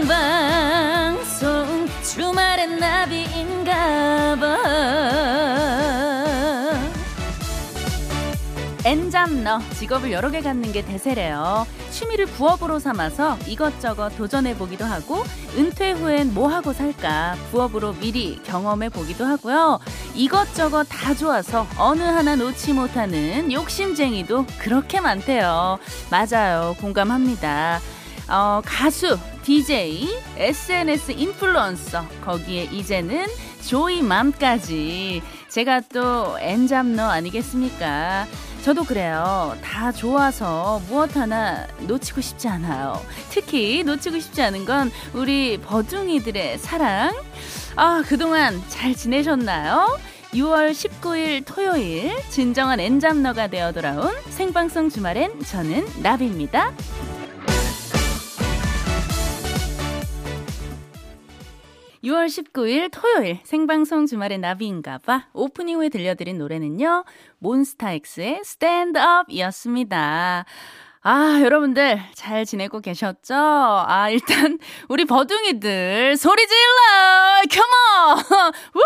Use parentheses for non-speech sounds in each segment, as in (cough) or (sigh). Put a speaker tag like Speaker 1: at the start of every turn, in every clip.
Speaker 1: 생방송 주말엔 나비인가봐 엔잡너 직업을 여러 개 갖는 게 대세래요. 취미를 부업으로 삼아서 이것저것 도전해 보기도 하고 은퇴 후엔 뭐 하고 살까 부업으로 미리 경험해 보기도 하고요. 이것저것 다 좋아서 어느 하나 놓지 못하는 욕심쟁이도 그렇게 많대요. 맞아요. 공감합니다. 어, 가수, DJ, SNS 인플루언서, 거기에 이제는 조이맘까지. 제가 또 엔잡너 아니겠습니까? 저도 그래요. 다 좋아서 무엇 하나 놓치고 싶지 않아요. 특히 놓치고 싶지 않은 건 우리 버둥이들의 사랑. 아, 그동안 잘 지내셨나요? 6월 19일 토요일 진정한 엔잡너가 되어 돌아온 생방송 주말엔 저는 나비입니다. 6월 19일 토요일 생방송 주말의 나비인가봐 오프닝 후에 들려드린 노래는요 몬스타엑스의 스탠드업이었습니다. 아, 여러분들 잘 지내고 계셨죠? 아, 일단 우리 버둥이들 소리 질러! 컴온! (laughs) 우후!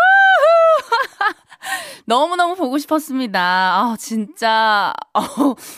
Speaker 1: (laughs) 너무너무 보고 싶었습니다. 아, 진짜 (laughs) 어,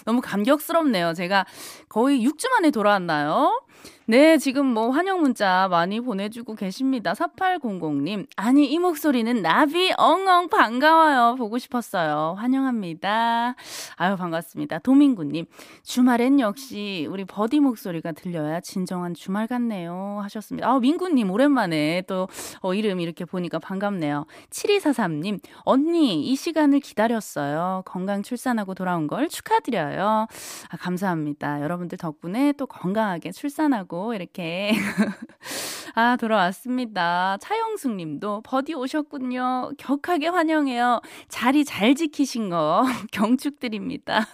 Speaker 1: 너무 감격스럽네요. 제가 거의 6주 만에 돌아왔나요? 네, 지금 뭐 환영 문자 많이 보내주고 계십니다. 4800님. 아니, 이 목소리는 나비 엉엉 반가워요. 보고 싶었어요. 환영합니다. 아유, 반갑습니다. 도민구님. 주말엔 역시 우리 버디 목소리가 들려야 진정한 주말 같네요. 하셨습니다. 아, 민구님, 오랜만에 또 어, 이름 이렇게 보니까 반갑네요. 7243님. 언니, 이 시간을 기다렸어요. 건강 출산하고 돌아온 걸 축하드려요. 아, 감사합니다. 여러분들 덕분에 또 건강하게 출산하고 하고 이렇게 (laughs) 아 돌아왔습니다. 차영숙 님도 버디 오셨군요. 격하게 환영해요. 자리 잘 지키신 거 (laughs) 경축드립니다.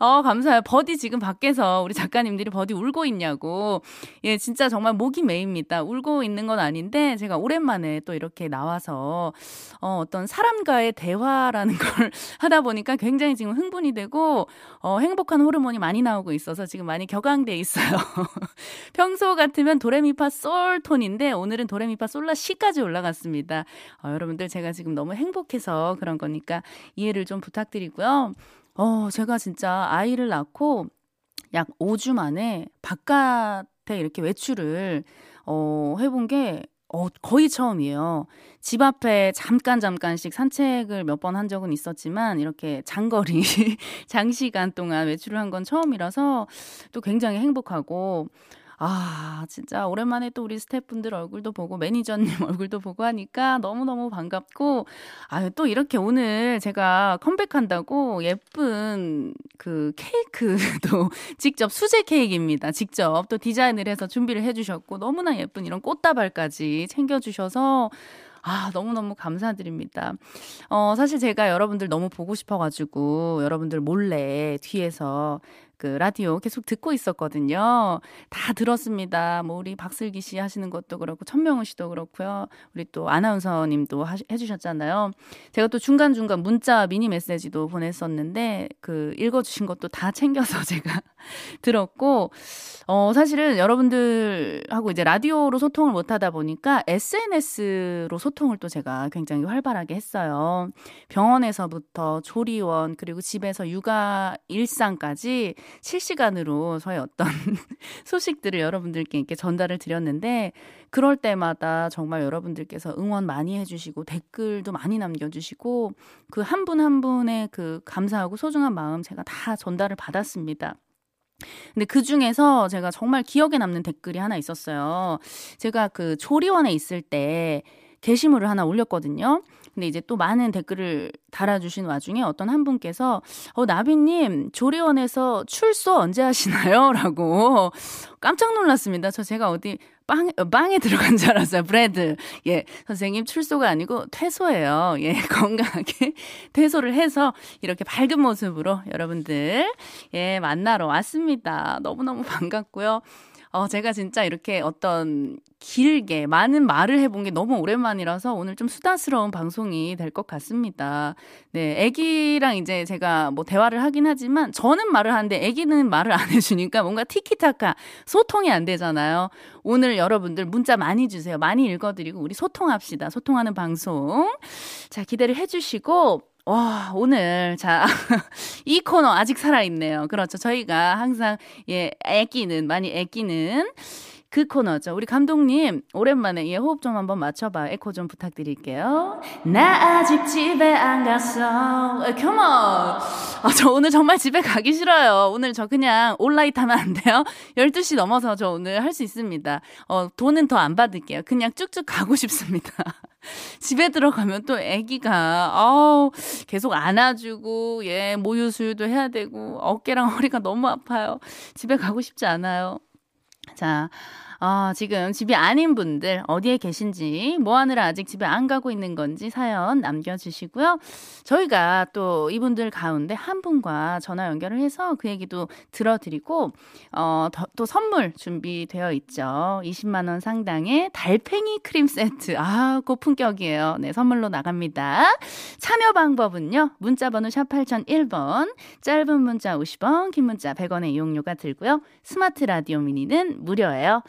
Speaker 1: 어, 감사해요. 버디 지금 밖에서 우리 작가님들이 버디 울고 있냐고. 예, 진짜 정말 목이 메입니다. 울고 있는 건 아닌데 제가 오랜만에 또 이렇게 나와서 어, 어떤 사람과의 대화라는 (laughs) 걸 하다 보니까 굉장히 지금 흥분이 되고 어, 행복한 호르몬이 많이 나오고 있어서 지금 많이 격앙돼 있어요. (laughs) 평소 같으면 도레미파 솔 톤인데 오늘은 도레미파 솔라 시까지 올라갔습니다. 어, 여러분들 제가 지금 너무 행복해서 그런 거니까 이해를 좀 부탁드리고요. 어, 제가 진짜 아이를 낳고 약 5주 만에 바깥에 이렇게 외출을 어, 해본 게 어, 거의 처음이에요. 집 앞에 잠깐 잠깐씩 산책을 몇 번 한 적은 있었지만 이렇게 장거리 (laughs) 장시간 동안 외출을 한 건 처음이라서 또 굉장히 행복하고 아, 진짜 오랜만에 또 우리 스태프분들 얼굴도 보고 매니저님 (laughs) 얼굴도 보고 하니까 너무너무 반갑고 아유, 또 이렇게 오늘 제가 컴백한다고 예쁜 그 케이크도 (laughs) 직접 수제 케이크입니다. 직접 또 디자인을 해서 준비를 해 주셨고 너무나 예쁜 이런 꽃다발까지 챙겨 주셔서 아, 너무너무 감사드립니다. 어, 사실 제가 여러분들 너무 보고 싶어가지고, 여러분들 몰래 뒤에서 그 라디오 계속 듣고 있었거든요. 다 들었습니다. 뭐 우리 박슬기 씨 하시는 것도 그렇고 천명훈 씨도 그렇고요. 우리 또 아나운서님도 하, 해주셨잖아요. 제가 또 중간 중간 문자 미니 메시지도 보냈었는데 그 읽어주신 것도 다 챙겨서 (laughs) 제가 들었고 어 사실은 여러분들하고 이제 라디오로 소통을 못 하다 보니까 SNS로 소통을 또 제가 굉장히 활발하게 했어요. 병원에서부터 조리원 그리고 집에서 육아 일상까지 실시간으로 저의 어떤 (laughs) 소식들을 여러분들께 이렇게 전달을 드렸는데 그럴 때마다 정말 여러분들께서 응원 많이 해주시고 댓글도 많이 남겨주시고 그 한 분한 한 분의 그 감사하고 소중한 마음 제가 다 전달을 받았습니다. 근데 그 중에서 제가 정말 기억에 남는 댓글이 하나 있었어요. 제가 그 조리원에 있을 때 게시물을 하나 올렸거든요. 근데 이제 또 많은 댓글을 달아주신 와중에 어떤 한 분께서 어 나비님 조리원에서 출소 언제 하시나요? (laughs) 라고 깜짝 놀랐습니다. 저 제가 어디 빵, 빵에 들어간 줄 알았어요. 브레드. 예. 선생님 출소가 아니고 퇴소예요. 예. (laughs) 건강하게 퇴소를 해서 이렇게 밝은 모습으로 여러분들, 예, 만나러 왔습니다. 너무너무 반갑고요. 어, 제가 진짜 이렇게 어떤 길게 많은 말을 해본 게 너무 오랜만이라서 오늘 좀 수다스러운 방송이 될 것 같습니다. 네, 애기랑 이제 제가 뭐 대화를 하긴 하지만 저는 말을 하는데 애기는 말을 안 해주니까 뭔가 티키타카 소통이 안 되잖아요. 오늘 여러분들 문자 많이 주세요. 많이 읽어드리고 우리 소통합시다. 소통하는 방송. 자, 기대를 해주시고 와, 오늘, 자, (laughs) 이 코너 아직 살아있네요. 그렇죠. 저희가 항상, 예, 애끼는, 많이 애끼는 그 코너죠. 우리 감독님, 오랜만에 예, 호흡 좀 한번 맞춰봐요. 에코 좀 부탁드릴게요. 나 아직 집에 안 갔어. 컴온! 아, 저 오늘 정말 집에 가기 싫어요. 오늘 저 그냥 온라인 하면 안 돼요? (laughs) 12시 넘어서 저 오늘 할 수 있습니다. 어, 돈은 더 안 받을게요. 그냥 쭉쭉 가고 싶습니다. (laughs) 집에 들어가면 또 아기가 어우 계속 안아주고 예 모유 수유도 해야 되고 어깨랑 허리가 너무 아파요. 집에 가고 싶지 않아요. 자, 아, 지금 집이 아닌 분들 어디에 계신지 뭐 하느라 아직 집에 안 가고 있는 건지 사연 남겨주시고요. 저희가 또 이분들 가운데 한 분과 전화 연결을 해서 그 얘기도 들어드리고 어, 더, 또 선물 준비되어 있죠. 20만 원 상당의 달팽이 크림 세트. 아, 고품격이에요. 네, 선물로 나갑니다. 참여 방법은요. 문자 번호 샵 8001번, 짧은 문자 50원, 긴 문자 100원의 이용료가 들고요. 스마트 라디오 미니는 무료예요.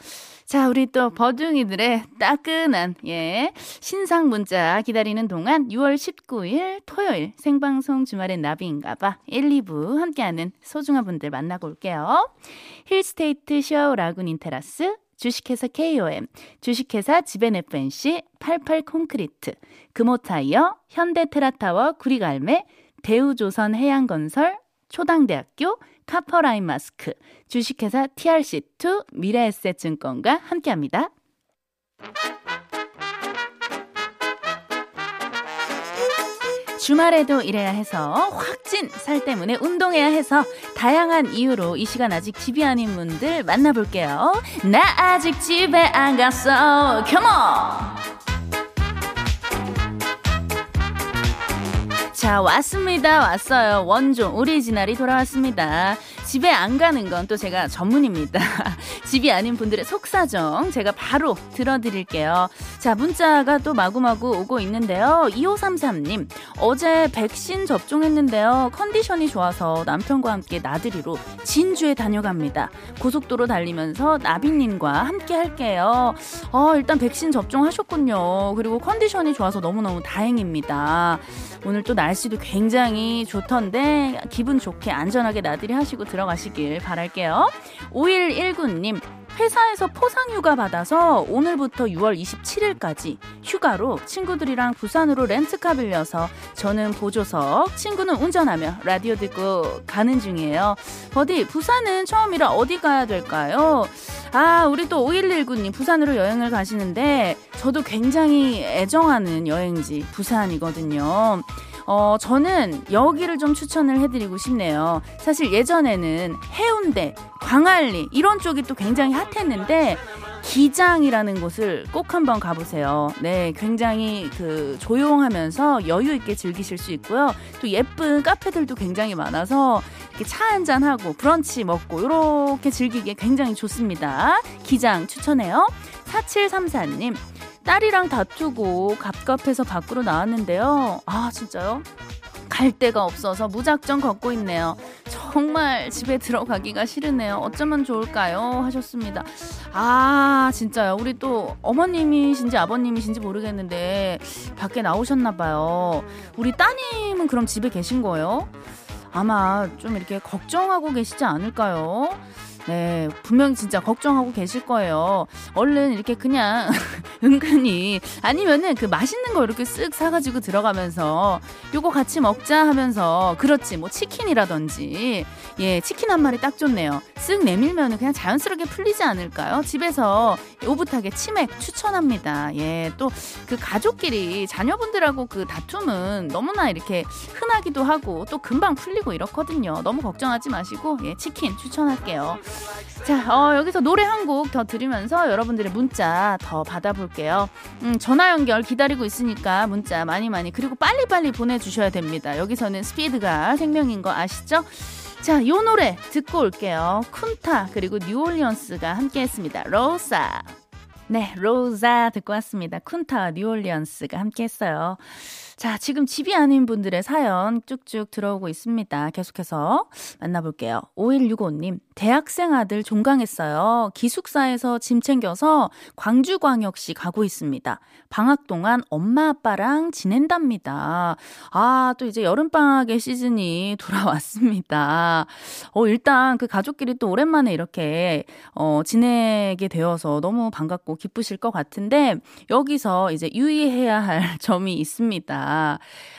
Speaker 1: 자, 우리 또 버둥이들의 따끈한, 예, 신상 문자 기다리는 동안 6월 19일 토요일 생방송 주말엔 나비인가봐 1, 2부 함께하는 소중한 분들 만나고 올게요. 힐스테이트 시화호 라군 인테라스, 주식회사 KOM, 주식회사 지벤 FNC, 88 콘크리트, 금호타이어, 현대 테라타워 구리갈매, 대우조선 해양건설, 초당대학교, 카퍼라인 마스크, 주식회사 TRC2 미래에셋증권과 함께합니다. 주말에도 일해야 해서 확진 살 때문에 운동해야 해서 다양한 이유로 이 시간 아직 집이 아닌 분들 만나볼게요. 나 아직 집에 안 갔어. 컴온! 자, 왔습니다. 왔어요. 원종 오리지널이 돌아왔습니다. 집에 안 가는 건 또 제가 전문입니다. (laughs) 집이 아닌 분들의 속사정 제가 바로 들어드릴게요. 자, 문자가 또 마구마구 오고 있는데요. 2533님, 어제 백신 접종했는데요. 컨디션이 좋아서 남편과 함께 나들이로 진주에 다녀갑니다. 고속도로 달리면서 나비님과 함께 할게요. 어, 일단 백신 접종하셨군요. 그리고 컨디션이 좋아서 너무너무 다행입니다. 오늘 또 날씨도 굉장히 좋던데 기분 좋게 안전하게 나들이 하시고 들어가시길 바랄게요. 5119님, 회사에서 포상 휴가 받아서 오늘부터 6월 27일까지 휴가로 친구들이랑 부산으로 렌트카 빌려서 저는 보조석, 친구는 운전하며 라디오 듣고 가는 중이에요. 버디, 부산은 처음이라 어디 가야 될까요? 아, 우리 또 5119님 부산으로 여행을 가시는데 저도 굉장히 애정하는 여행지 부산이거든요. 어, 저는 여기를 좀 추천을 해드리고 싶네요. 사실 예전에는 해운대, 광안리 이런 쪽이 또 굉장히 핫했는데 기장이라는 곳을 꼭 한번 가보세요. 네, 굉장히 그 조용하면서 여유 있게 즐기실 수 있고요. 또 예쁜 카페들도 굉장히 많아서 이렇게 차 한잔 하고 브런치 먹고 이렇게 즐기기에 굉장히 좋습니다. 기장 추천해요. 4734님. 딸이랑 다투고 갑갑해서 밖으로 나왔는데요. 아, 진짜요? 갈 데가 없어서 무작정 걷고 있네요. 정말 집에 들어가기가 싫으네요. 어쩌면 좋을까요? 하셨습니다. 아, 진짜요. 우리 또 어머님이신지 아버님이신지 모르겠는데 밖에 나오셨나 봐요. 우리 따님은 그럼 집에 계신 거예요? 아마 좀 이렇게 걱정하고 계시지 않을까요? 네, 분명 진짜 걱정하고 계실 거예요. 얼른 이렇게 그냥 (laughs) 은근히 아니면은 그 맛있는 거 이렇게 쓱 사가지고 들어가면서 요거 같이 먹자 하면서 그렇지 뭐 치킨이라든지 예 치킨 한 마리 딱 좋네요. 쓱 내밀면은 그냥 자연스럽게 풀리지 않을까요? 집에서 오붓하게 치맥 추천합니다. 예, 또 그 가족끼리 자녀분들하고 그 다툼은 너무나 이렇게 흔하기도 하고 또 금방 풀리고 이렇거든요. 너무 걱정하지 마시고 예 치킨 추천할게요. 자, 어, 여기서 노래 한 곡 더 들으면서 여러분들의 문자 더 받아볼게요. 음, 전화 연결 기다리고 있으니까 문자 많이 많이 그리고 빨리빨리 보내주셔야 됩니다. 여기서는 스피드가 생명인 거 아시죠? 자, 요 노래 듣고 올게요. 쿤타 그리고 뉴올리언스가 함께 했습니다. 로사. 네, 로자 듣고 왔습니다. 쿤타와 뉴올리언스가 함께 했어요. 자, 지금 집이 아닌 분들의 사연 쭉쭉 들어오고 있습니다. 계속해서 만나볼게요. 5165님, 대학생 아들 종강했어요. 기숙사에서 짐 챙겨서 광주광역시 가고 있습니다. 방학 동안 엄마 아빠랑 지낸답니다. 아, 또 이제 여름방학의 시즌이 (laughs) 돌아왔습니다. 어, 일단 그 가족끼리 또 오랜만에 이렇게, 어, 지내게 되어서 너무 반갑고 기쁘실 것 같은데, 여기서 이제 유의해야 할 (laughs) 점이 있습니다.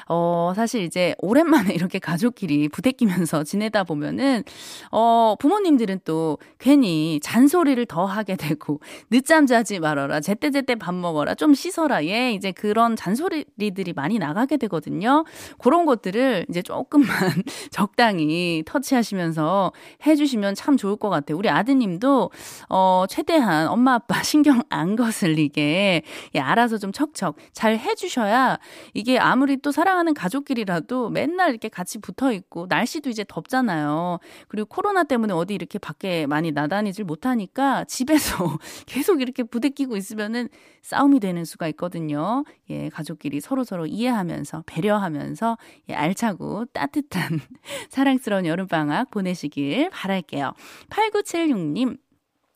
Speaker 1: 어, 사실 이제 오랜만에 (laughs) 이렇게 가족끼리 부대끼면서 지내다 보면은, 어, 부모님들은 또 괜히 잔소리를 더 하게 되고, 늦잠 자지 말아라, 제때제때 밥 먹어라, 좀 씻어라, 예, 이제 그런 잔소리들이 많이 나가게 되거든요. 그런 것들을 이제 조금만 (laughs) 적당히 터치하시면서 해주시면 참 좋을 것 같아요. 우리 아드님도, 어, 최대한 엄마 아빠 신경 안 거슬리게, 예, 알아서 좀 척척 잘 해주셔야 이게 아무리 또 사랑 사랑하는 가족끼리라도 맨날 이렇게 같이 붙어 있고 날씨도 이제 덥잖아요. 그리고 코로나 때문에 어디 이렇게 밖에 많이 나다니질 못하니까 집에서 (laughs) 계속 이렇게 부대끼고 있으면은 싸움이 되는 수가 있거든요. 예, 가족끼리 서로 서로 이해하면서 배려하면서 예, 알차고 따뜻한 (laughs) 사랑스러운 여름 방학 보내시길 바랄게요. 8976님,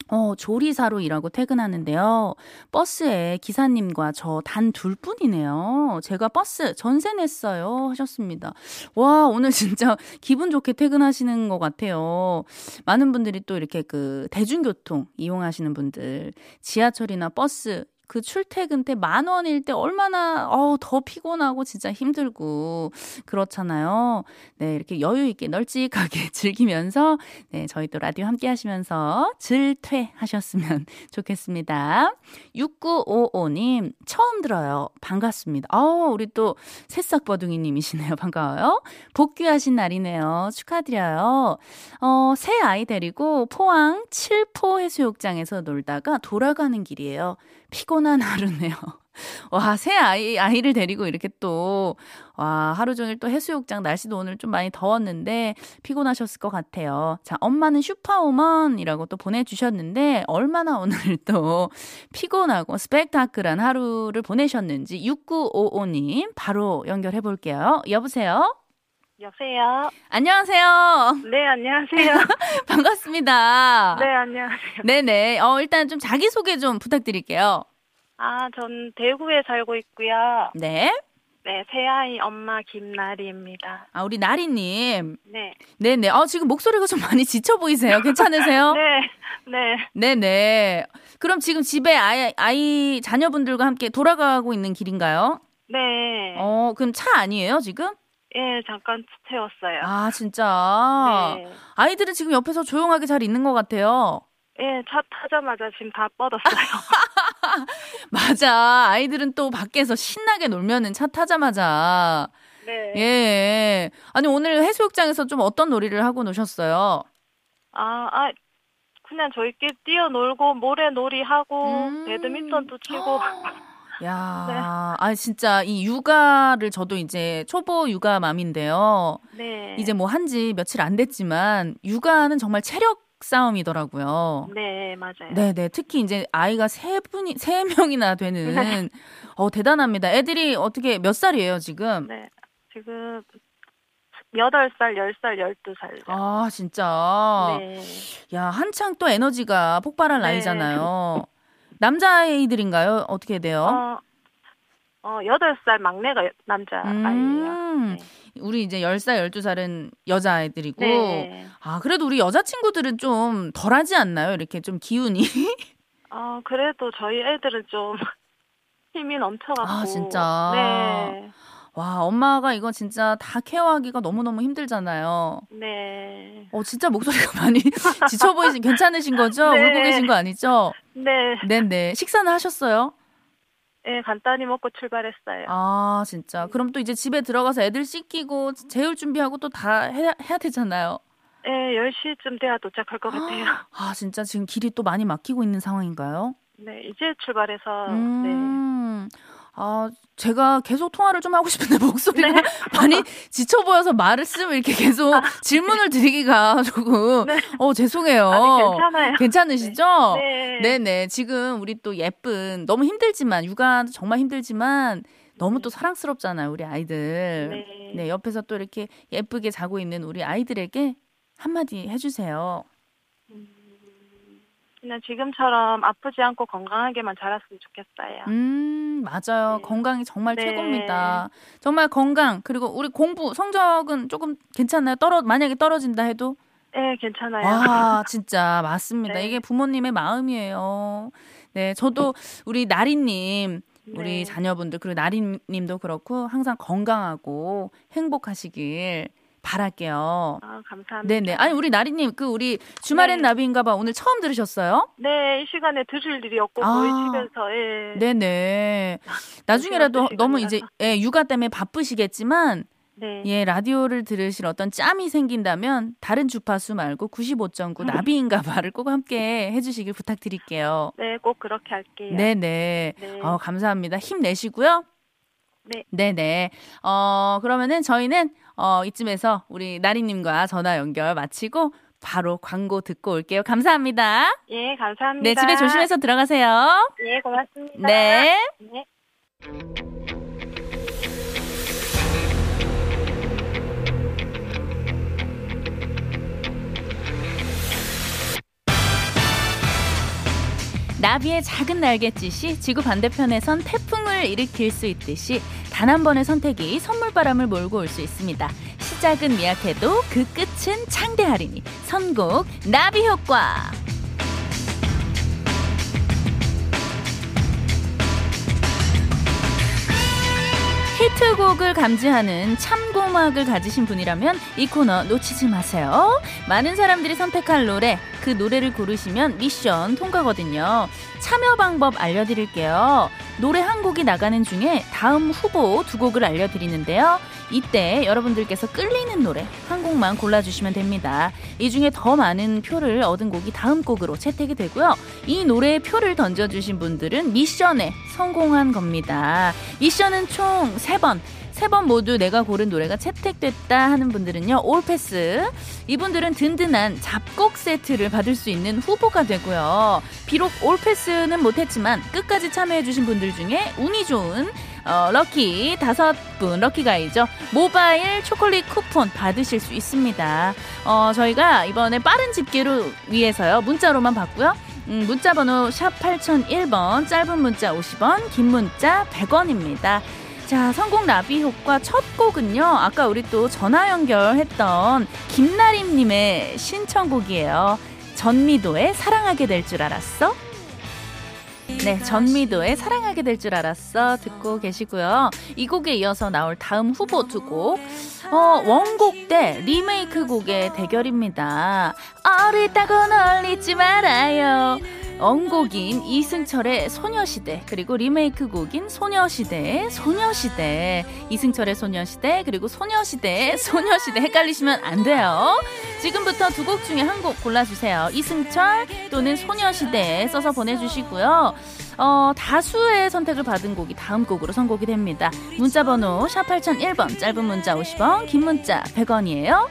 Speaker 1: 어, 조리사로 일하고 퇴근하는데요. 버스에 기사님과 저 단 둘 뿐이네요. 제가 버스 전세 냈어요. 하셨습니다. 와, 오늘 (laughs) 진짜 기분 좋게 퇴근하시는 것 같아요. 많은 분들이 또 이렇게 그 대중교통 이용하시는 분들, 지하철이나 버스, 그 출퇴근 때 만 원일 때 얼마나 어, 더 피곤하고 진짜 힘들고 그렇잖아요. 네, 이렇게 여유 있게 널찍하게 (laughs) 즐기면서 네, 저희 또 라디오 함께 하시면서 질퇴하셨으면 (laughs) 좋겠습니다. 6955님 처음 들어요. 반갑습니다. 어, 우리 또 새싹 버둥이 님이시네요. (laughs) 반가워요. 복귀하신 날이네요. 축하드려요. 어, 새 아이 데리고 포항 칠포 해수욕장에서 놀다가 돌아가는 길이에요. 피곤한 하루네요. (laughs) 와, 새 아이, 아이를 데리고 이렇게 또, 와, 하루 종일 또 해수욕장 날씨도 오늘 좀 많이 더웠는데 피곤하셨을 것 같아요. 자, 엄마는 슈퍼우먼이라고 또 보내주셨는데 얼마나 오늘 (laughs) 또 피곤하고 스펙타클한 하루를 보내셨는지 6955님 바로 연결해 볼게요. 여보세요?
Speaker 2: 여보세요.
Speaker 1: 안녕하세요.
Speaker 2: 네, 안녕하세요. (laughs)
Speaker 1: 반갑습니다.
Speaker 2: 네, 안녕하세요.
Speaker 1: 네네. 어, 일단 좀 자기소개 좀 부탁드릴게요.
Speaker 2: 아, 전 대구에 살고 있고요.
Speaker 1: 네.
Speaker 2: 네, 새아이 엄마 김나리입니다.
Speaker 1: 아, 우리 나리님.
Speaker 2: 네.
Speaker 1: 네네. 어, 지금 목소리가 좀 많이 지쳐 보이세요. 괜찮으세요? (laughs)
Speaker 2: 네, 네.
Speaker 1: 네네. 그럼 지금 집에 아이, 아이, 자녀분들과 함께 돌아가고 있는 길인가요?
Speaker 2: 네.
Speaker 1: 어, 그럼 차 아니에요, 지금?
Speaker 2: 예, 잠깐 채웠어요.
Speaker 1: 아, 진짜.
Speaker 2: 네.
Speaker 1: 아이들은 지금 옆에서 조용하게 잘 있는 것 같아요.
Speaker 2: 예, 차 타자마자 지금 다 뻗었어요. (laughs)
Speaker 1: 맞아. 아이들은 또 밖에서 신나게 놀면은 차 타자마자.
Speaker 2: 네.
Speaker 1: 예. 아니, 오늘 해수욕장에서 좀 어떤 놀이를 하고 노셨어요?
Speaker 2: 아, 아, 그냥 저희끼리 뛰어놀고 모래놀이 하고
Speaker 1: 음.
Speaker 2: 배드민턴도 치고. (laughs)
Speaker 1: 야,
Speaker 2: 네.
Speaker 1: 아, 진짜 이 육아를 저도 이제 초보 육아 맘인데요.
Speaker 2: 네.
Speaker 1: 이제 뭐 한 지 며칠 안 됐지만 육아는 정말 체력 싸움이더라고요.
Speaker 2: 네, 맞아요.
Speaker 1: 네 네. 특히 이제 아이가 세 분이, 세 명이나 되는, (laughs) 어, 대단합니다. 애들이 어떻게 몇 살이에요, 지금?
Speaker 2: 네. 지금 8살, 10살, 12살.
Speaker 1: 아, 진짜.
Speaker 2: 네.
Speaker 1: 야, 한창 또 에너지가 폭발할
Speaker 2: 네.
Speaker 1: 나이잖아요. (laughs) 남자아이들인가요? 어떻게 돼요?
Speaker 2: 어, 어, 8살 막내가 남자 아이예요.
Speaker 1: 음,
Speaker 2: 네.
Speaker 1: 우리 이제 10살, 12살은 여자아이들이고.
Speaker 2: 네.
Speaker 1: 아, 그래도 우리 여자친구들은 좀 덜하지 않나요? 이렇게 좀 기운이.
Speaker 2: 어, 그래도 저희 애들은 좀 (laughs) 힘이 넘쳐갖고.
Speaker 1: 아, 진짜?
Speaker 2: 네.
Speaker 1: 와, 엄마가 이거 진짜 다 케어하기가 너무너무 힘들잖아요.
Speaker 2: 네.
Speaker 1: 어, 진짜 목소리가 (laughs) 많이 지쳐 보이신, 괜찮으신 거죠?
Speaker 2: 네.
Speaker 1: 울고 계신 거 아니죠?
Speaker 2: 네.
Speaker 1: 네네. 식사는 하셨어요?
Speaker 2: 네, 간단히 먹고 출발했어요.
Speaker 1: 아, 진짜. 그럼 또 이제 집에 들어가서 애들 씻기고 재울 준비하고 또 다 해야, 해야 되잖아요.
Speaker 2: 네, 10시쯤 돼야 도착할 것 같아요. (gasps)
Speaker 1: 아, 진짜 지금 길이 또 많이 막히고 있는 상황인가요?
Speaker 2: 네, 이제 출발해서, 네.
Speaker 1: 음. 아, 제가 계속 통화를 좀 하고 싶은데 (laughs) 목소리가 네. 많이 지쳐 보여서 말을 쓰면 이렇게 계속 아, 질문을 드리기가 조금 (laughs) 네. 어 죄송해요.
Speaker 2: 아니, 괜찮아요.
Speaker 1: 괜찮으시죠? 네. 네. 네 지금 우리 또 예쁜 너무 힘들지만 육아 정말 힘들지만 너무 또 사랑스럽잖아요, 우리 아이들. 네. 네, 옆에서 또 이렇게 예쁘게 자고 있는 우리 아이들에게 한마디 해주세요. 음,
Speaker 2: 그냥 지금처럼 아프지 않고 건강하게만 자랐으면 좋겠어요.
Speaker 1: 음, 맞아요. 네. 건강이 정말 네. 최고입니다. 정말 건강, 그리고 우리 공부, 성적은 조금 괜찮나요? 떨어, 만약에 떨어진다 해도?
Speaker 2: 네, 괜찮아요.
Speaker 1: 아, (laughs) 진짜, 맞습니다. 네. 이게 부모님의 마음이에요. 네, 저도 우리 나리님, 우리 네. 자녀분들, 그리고 나리님도 그렇고, 항상 건강하고 행복하시길 바랄게요.
Speaker 2: 아, 감사합니다.
Speaker 1: 네네. 아니, 우리 나리님, 그, 우리 주말엔 네. 나비인가봐. 오늘 처음 들으셨어요?
Speaker 2: 네, 이 시간에 들을 일이 없고, 아. 거의 집에서, 예.
Speaker 1: 네네. 아, 나중에라도 너무 이제, 예, 육아 때문에 바쁘시겠지만, 네. 예, 라디오를 들으실 어떤 짬이 생긴다면 다른 주파수 말고 95.9 나비인가 봐를 꼭 함께 해주시길 부탁드릴게요.
Speaker 2: 네, 꼭 그렇게 할게요.
Speaker 1: 네네. 네. 어, 감사합니다. 힘내시고요.
Speaker 2: 네.
Speaker 1: 네네. 어, 그러면은 저희는 어, 이쯤에서 우리 나리님과 전화 연결 마치고 바로 광고 듣고 올게요. 감사합니다.
Speaker 2: 예, 감사합니다.
Speaker 1: 네, 집에 조심해서 들어가세요.
Speaker 2: 예, 고맙습니다.
Speaker 1: 네. 네. 나비의 작은 날갯짓이 지구 반대편에선 태풍을 일으킬 수 있듯이 단 한 번의 선택이 선물바람을 몰고 올 수 있습니다. 시작은 미약해도 그 끝은 창대하리니 선곡 나비 효과. 히트곡을 감지하는 참고막을 가지신 분이라면 이 코너 놓치지 마세요. 많은 사람들이 선택할 노래, 그 노래를 고르시면 미션 통과거든요. 참여 방법 알려드릴게요. 노래 한 곡이 나가는 중에 다음 후보 두 곡을 알려드리는데요. 이때 여러분들께서 끌리는 노래 한 곡만 골라주시면 됩니다. 이 중에 더 많은 표를 얻은 곡이 다음 곡으로 채택이 되고요. 이 노래에 표를 던져주신 분들은 미션에 성공한 겁니다. 미션은 총 3번. 세 번 모두 내가 고른 노래가 채택됐다 하는 분들은요, 올패스. 이분들은 든든한 잡곡 세트를 받을 수 있는 후보가 되고요. 비록 올패스는 못했지만 끝까지 참여해주신 분들 중에 운이 좋은 어, 럭키 다섯 분 럭키 가이죠. 모바일 초콜릿 쿠폰 받으실 수 있습니다. 어, 저희가 이번에 빠른 집계로 위해서요. 문자로만 받고요. 음, 문자 번호 샵 8001번 짧은 문자 50원 긴 문자 100원입니다. 자, 성공 나비 효과 첫 곡은요. 아까 우리 또 전화 연결했던 김나림 님의 신청곡이에요. 전미도의 사랑하게 될 줄 알았어? 네, 전미도의 사랑하게 될 줄 알았어 듣고 계시고요. 이 곡에 이어서 나올 다음 후보 두 곡. 어, 원곡 대 리메이크 곡의 대결입니다. 어리다고 널 잊지 말아요. 원곡인 이승철의 소녀시대 그리고 리메이크 곡인 소녀시대의 소녀시대. 이승철의 소녀시대 그리고 소녀시대의 소녀시대 헷갈리시면 안 돼요. 지금부터 두 곡 중에 한 곡 골라주세요. 이승철 또는 소녀시대 써서 보내주시고요. 어, 다수의 선택을 받은 곡이 다음 곡으로 선곡이 됩니다. 문자번호 샵 8001번 짧은 문자 50원 긴 문자 100원이에요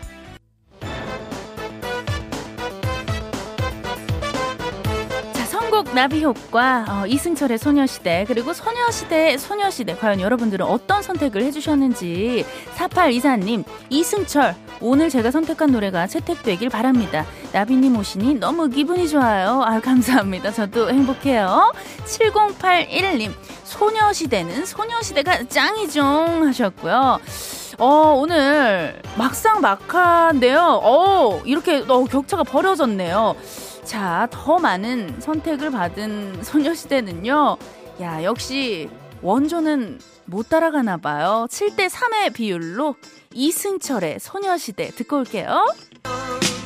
Speaker 1: 선곡 나비 효과 어, 이승철의 소녀시대 그리고 소녀시대의 소녀시대. 과연 여러분들은 어떤 선택을 해주셨는지 4824님 이승철. 오늘 제가 선택한 노래가 채택되길 바랍니다. 나비님 오시니 너무 기분이 좋아요. 아 감사합니다. 저도 행복해요. 7081님 소녀시대는 소녀시대가 짱이죠 하셨고요. 어, 오늘 막상 막한데요. 어, 이렇게 어, 격차가 벌어졌네요. 자, 더 많은 선택을 받은 (laughs) 소녀시대는요. 야, 역시 원조는 못 따라가나 봐요. 7대 3의 비율로 이승철의 소녀시대 듣고 올게요.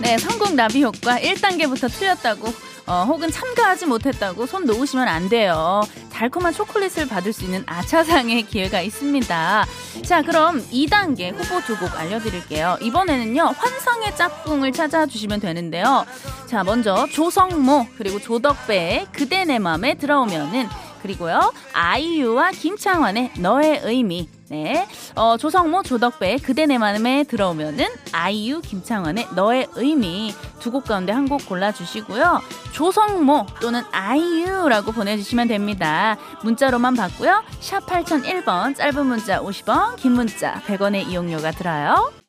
Speaker 1: 네, 성공 나비 효과 1단계부터 틀렸다고 어, 혹은 참가하지 못했다고 손 놓으시면 안 돼요. 달콤한 초콜릿을 받을 수 있는 아차상의 기회가 있습니다. 자, 그럼 2단계 후보 두 곡 알려드릴게요. 이번에는요, 환상의 짝꿍을 찾아주시면 되는데요. 자, 먼저 조성모, 그리고 조덕배의 그대 내 맘에 들어오면은 그리고요, 아이유와 김창완의 너의 의미. 네. 어, 조성모, 조덕배, 그대 내 마음에 들어오면은 아이유, 김창완의 너의 의미 두 곡 가운데 한 곡 골라주시고요. 조성모 또는 아이유라고 보내주시면 됩니다. 문자로만 받고요. 샵 8001번, 짧은 문자 50원, 긴 문자 100원의 이용료가 들어요.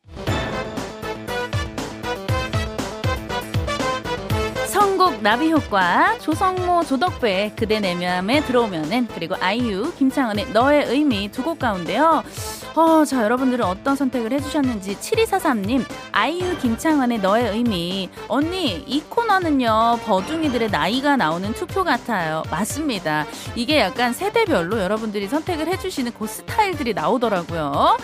Speaker 1: 선곡 나비 효과 조성모 조덕배 그대 내면에 들어오면은 그리고 아이유 김창은의 너의 의미 두 곡 가운데요. 어, 자 여러분들은 어떤 선택을 해주셨는지 7243님 아이유 김창은의 너의 의미 언니 이 코너는요 버둥이들의 나이가 나오는 투표 같아요. 맞습니다. 이게 약간 세대별로 여러분들이 선택을 해주시는 그 스타일들이 나오더라고요.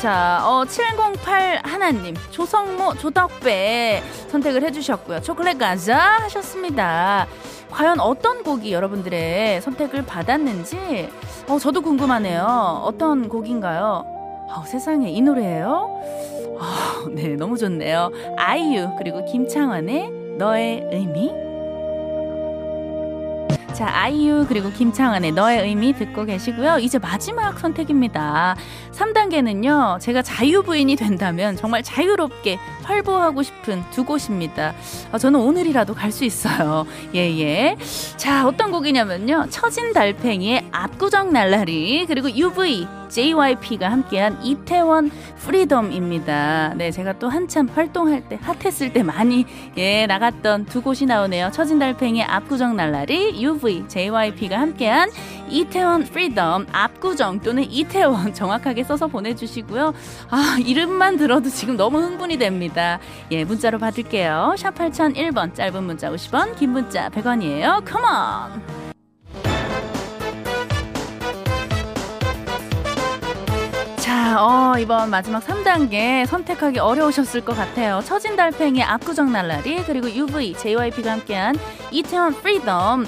Speaker 1: 자, 어, 708 하나님, 조성모, 조덕배 선택을 해주셨고요. 초콜릿 가자 하셨습니다. 과연 어떤 곡이 여러분들의 선택을 받았는지, 어, 저도 궁금하네요. 어떤 곡인가요? 어, 세상에 이 노래예요? 어, 네, 너무 좋네요. 아이유, 그리고 김창완의 너의 의미? 자, 아이유 그리고 김창완의 너의 의미 듣고 계시고요. 이제 마지막 선택입니다. 3단계는요. 제가 자유부인이 된다면 정말 자유롭게 활보하고 싶은 두 곳입니다. 어, 저는 오늘이라도 갈 수 있어요. 예, 예. 자, 어떤 곡이냐면요. 처진 달팽이의 압구정 날라리 그리고 UV JYP가 함께한 이태원 프리덤입니다. 네, 제가 또 한참 활동할 때 핫했을 때 많이 예 나갔던 두 곳이 나오네요. 처진 달팽이 압구정 날라리 UV JYP가 함께한 이태원 프리덤 압구정 또는 이태원 (laughs) 정확하게 써서 보내주시고요. 아 이름만 들어도 지금 너무 흥분이 됩니다. 예 문자로 받을게요. 샵 8001번 짧은 문자 50원 긴 문자 100원이에요. Come on. 어, 이번 마지막 3단계 선택하기 어려우셨을 것 같아요. 처진 달팽이 압구정 날라리 그리고 UV JYP가 함께한 이태원 프리덤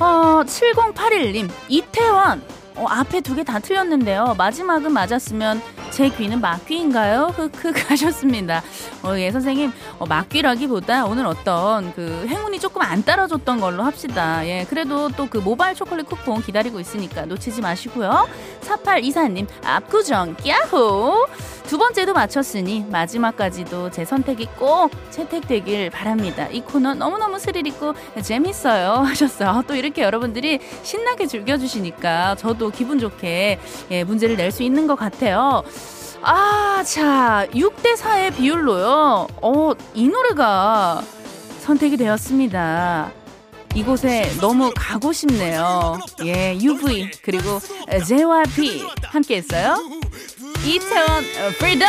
Speaker 1: 어, 7081님 이태원 어, 앞에 두 개 다 틀렸는데요. 마지막은 맞았으면 제 귀는 막귀인가요? 흑흑 (laughs) 하셨습니다. 어, 예, 선생님, 어, 막귀라기보다 오늘 어떤 그 행운이 조금 안 따라줬던 걸로 합시다. 예, 그래도 또 그 모바일 초콜릿 쿠폰 기다리고 있으니까 놓치지 마시고요. 4824님, 압구정, 야호! 두 번째도 맞췄으니 마지막까지도 제 선택이 꼭 채택되길 바랍니다. 이 코너 너무너무 스릴 있고 재밌어요. (laughs) 하셨어요. 또 이렇게 여러분들이 신나게 즐겨주시니까 저도 기분 좋게 예, 문제를 낼 수 있는 것 같아요. 아, 자, 6대4의 비율로요. 어, 이 노래가 선택이 되었습니다. 이곳에 너무 가고 싶네요. 예, UV, 그리고 JYP 함께 했어요. 이태원 프리덤!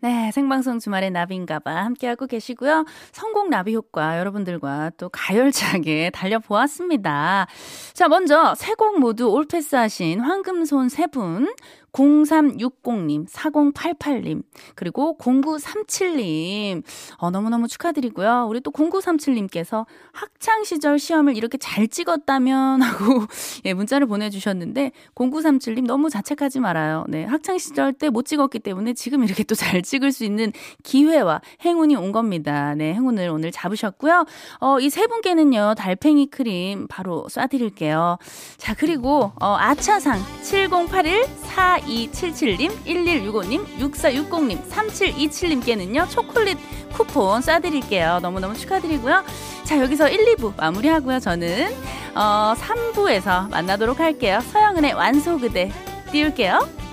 Speaker 1: 네, 생방송 주말엔 나비인가봐 함께하고 계시고요. 성공 나비 효과 여러분들과 또 가열차게 (laughs) 달려보았습니다. 자, 먼저 세 곡 모두 올패스 하신 황금손 세 분, 0360님, 4088님, 그리고 0937님. 어, 너무너무 축하드리고요. 우리 또 0937님께서 학창시절 시험을 이렇게 잘 찍었다면 (laughs) 하고, 예, 문자를 보내주셨는데, 0937님 너무 자책하지 말아요. 네, 학창시절 때 못 찍었기 때문에 지금 이렇게 또 잘 찍을 수 있는 기회와 행운이 온 겁니다. 네, 행운을 오늘 잡으셨고요. 어, 이 세 분께는요, 달팽이 크림 바로 쏴드릴게요. 자, 그리고, 어, 아차상 7081 4 4277님, 1165님, 6460님, 3727님께는요, 초콜릿 쿠폰 쏴드릴게요. 너무너무 축하드리고요. 자, 여기서 1, 2부 마무리하고요. 저는, 어, 3부에서 만나도록 할게요. 서영은의 완소 그대 띄울게요.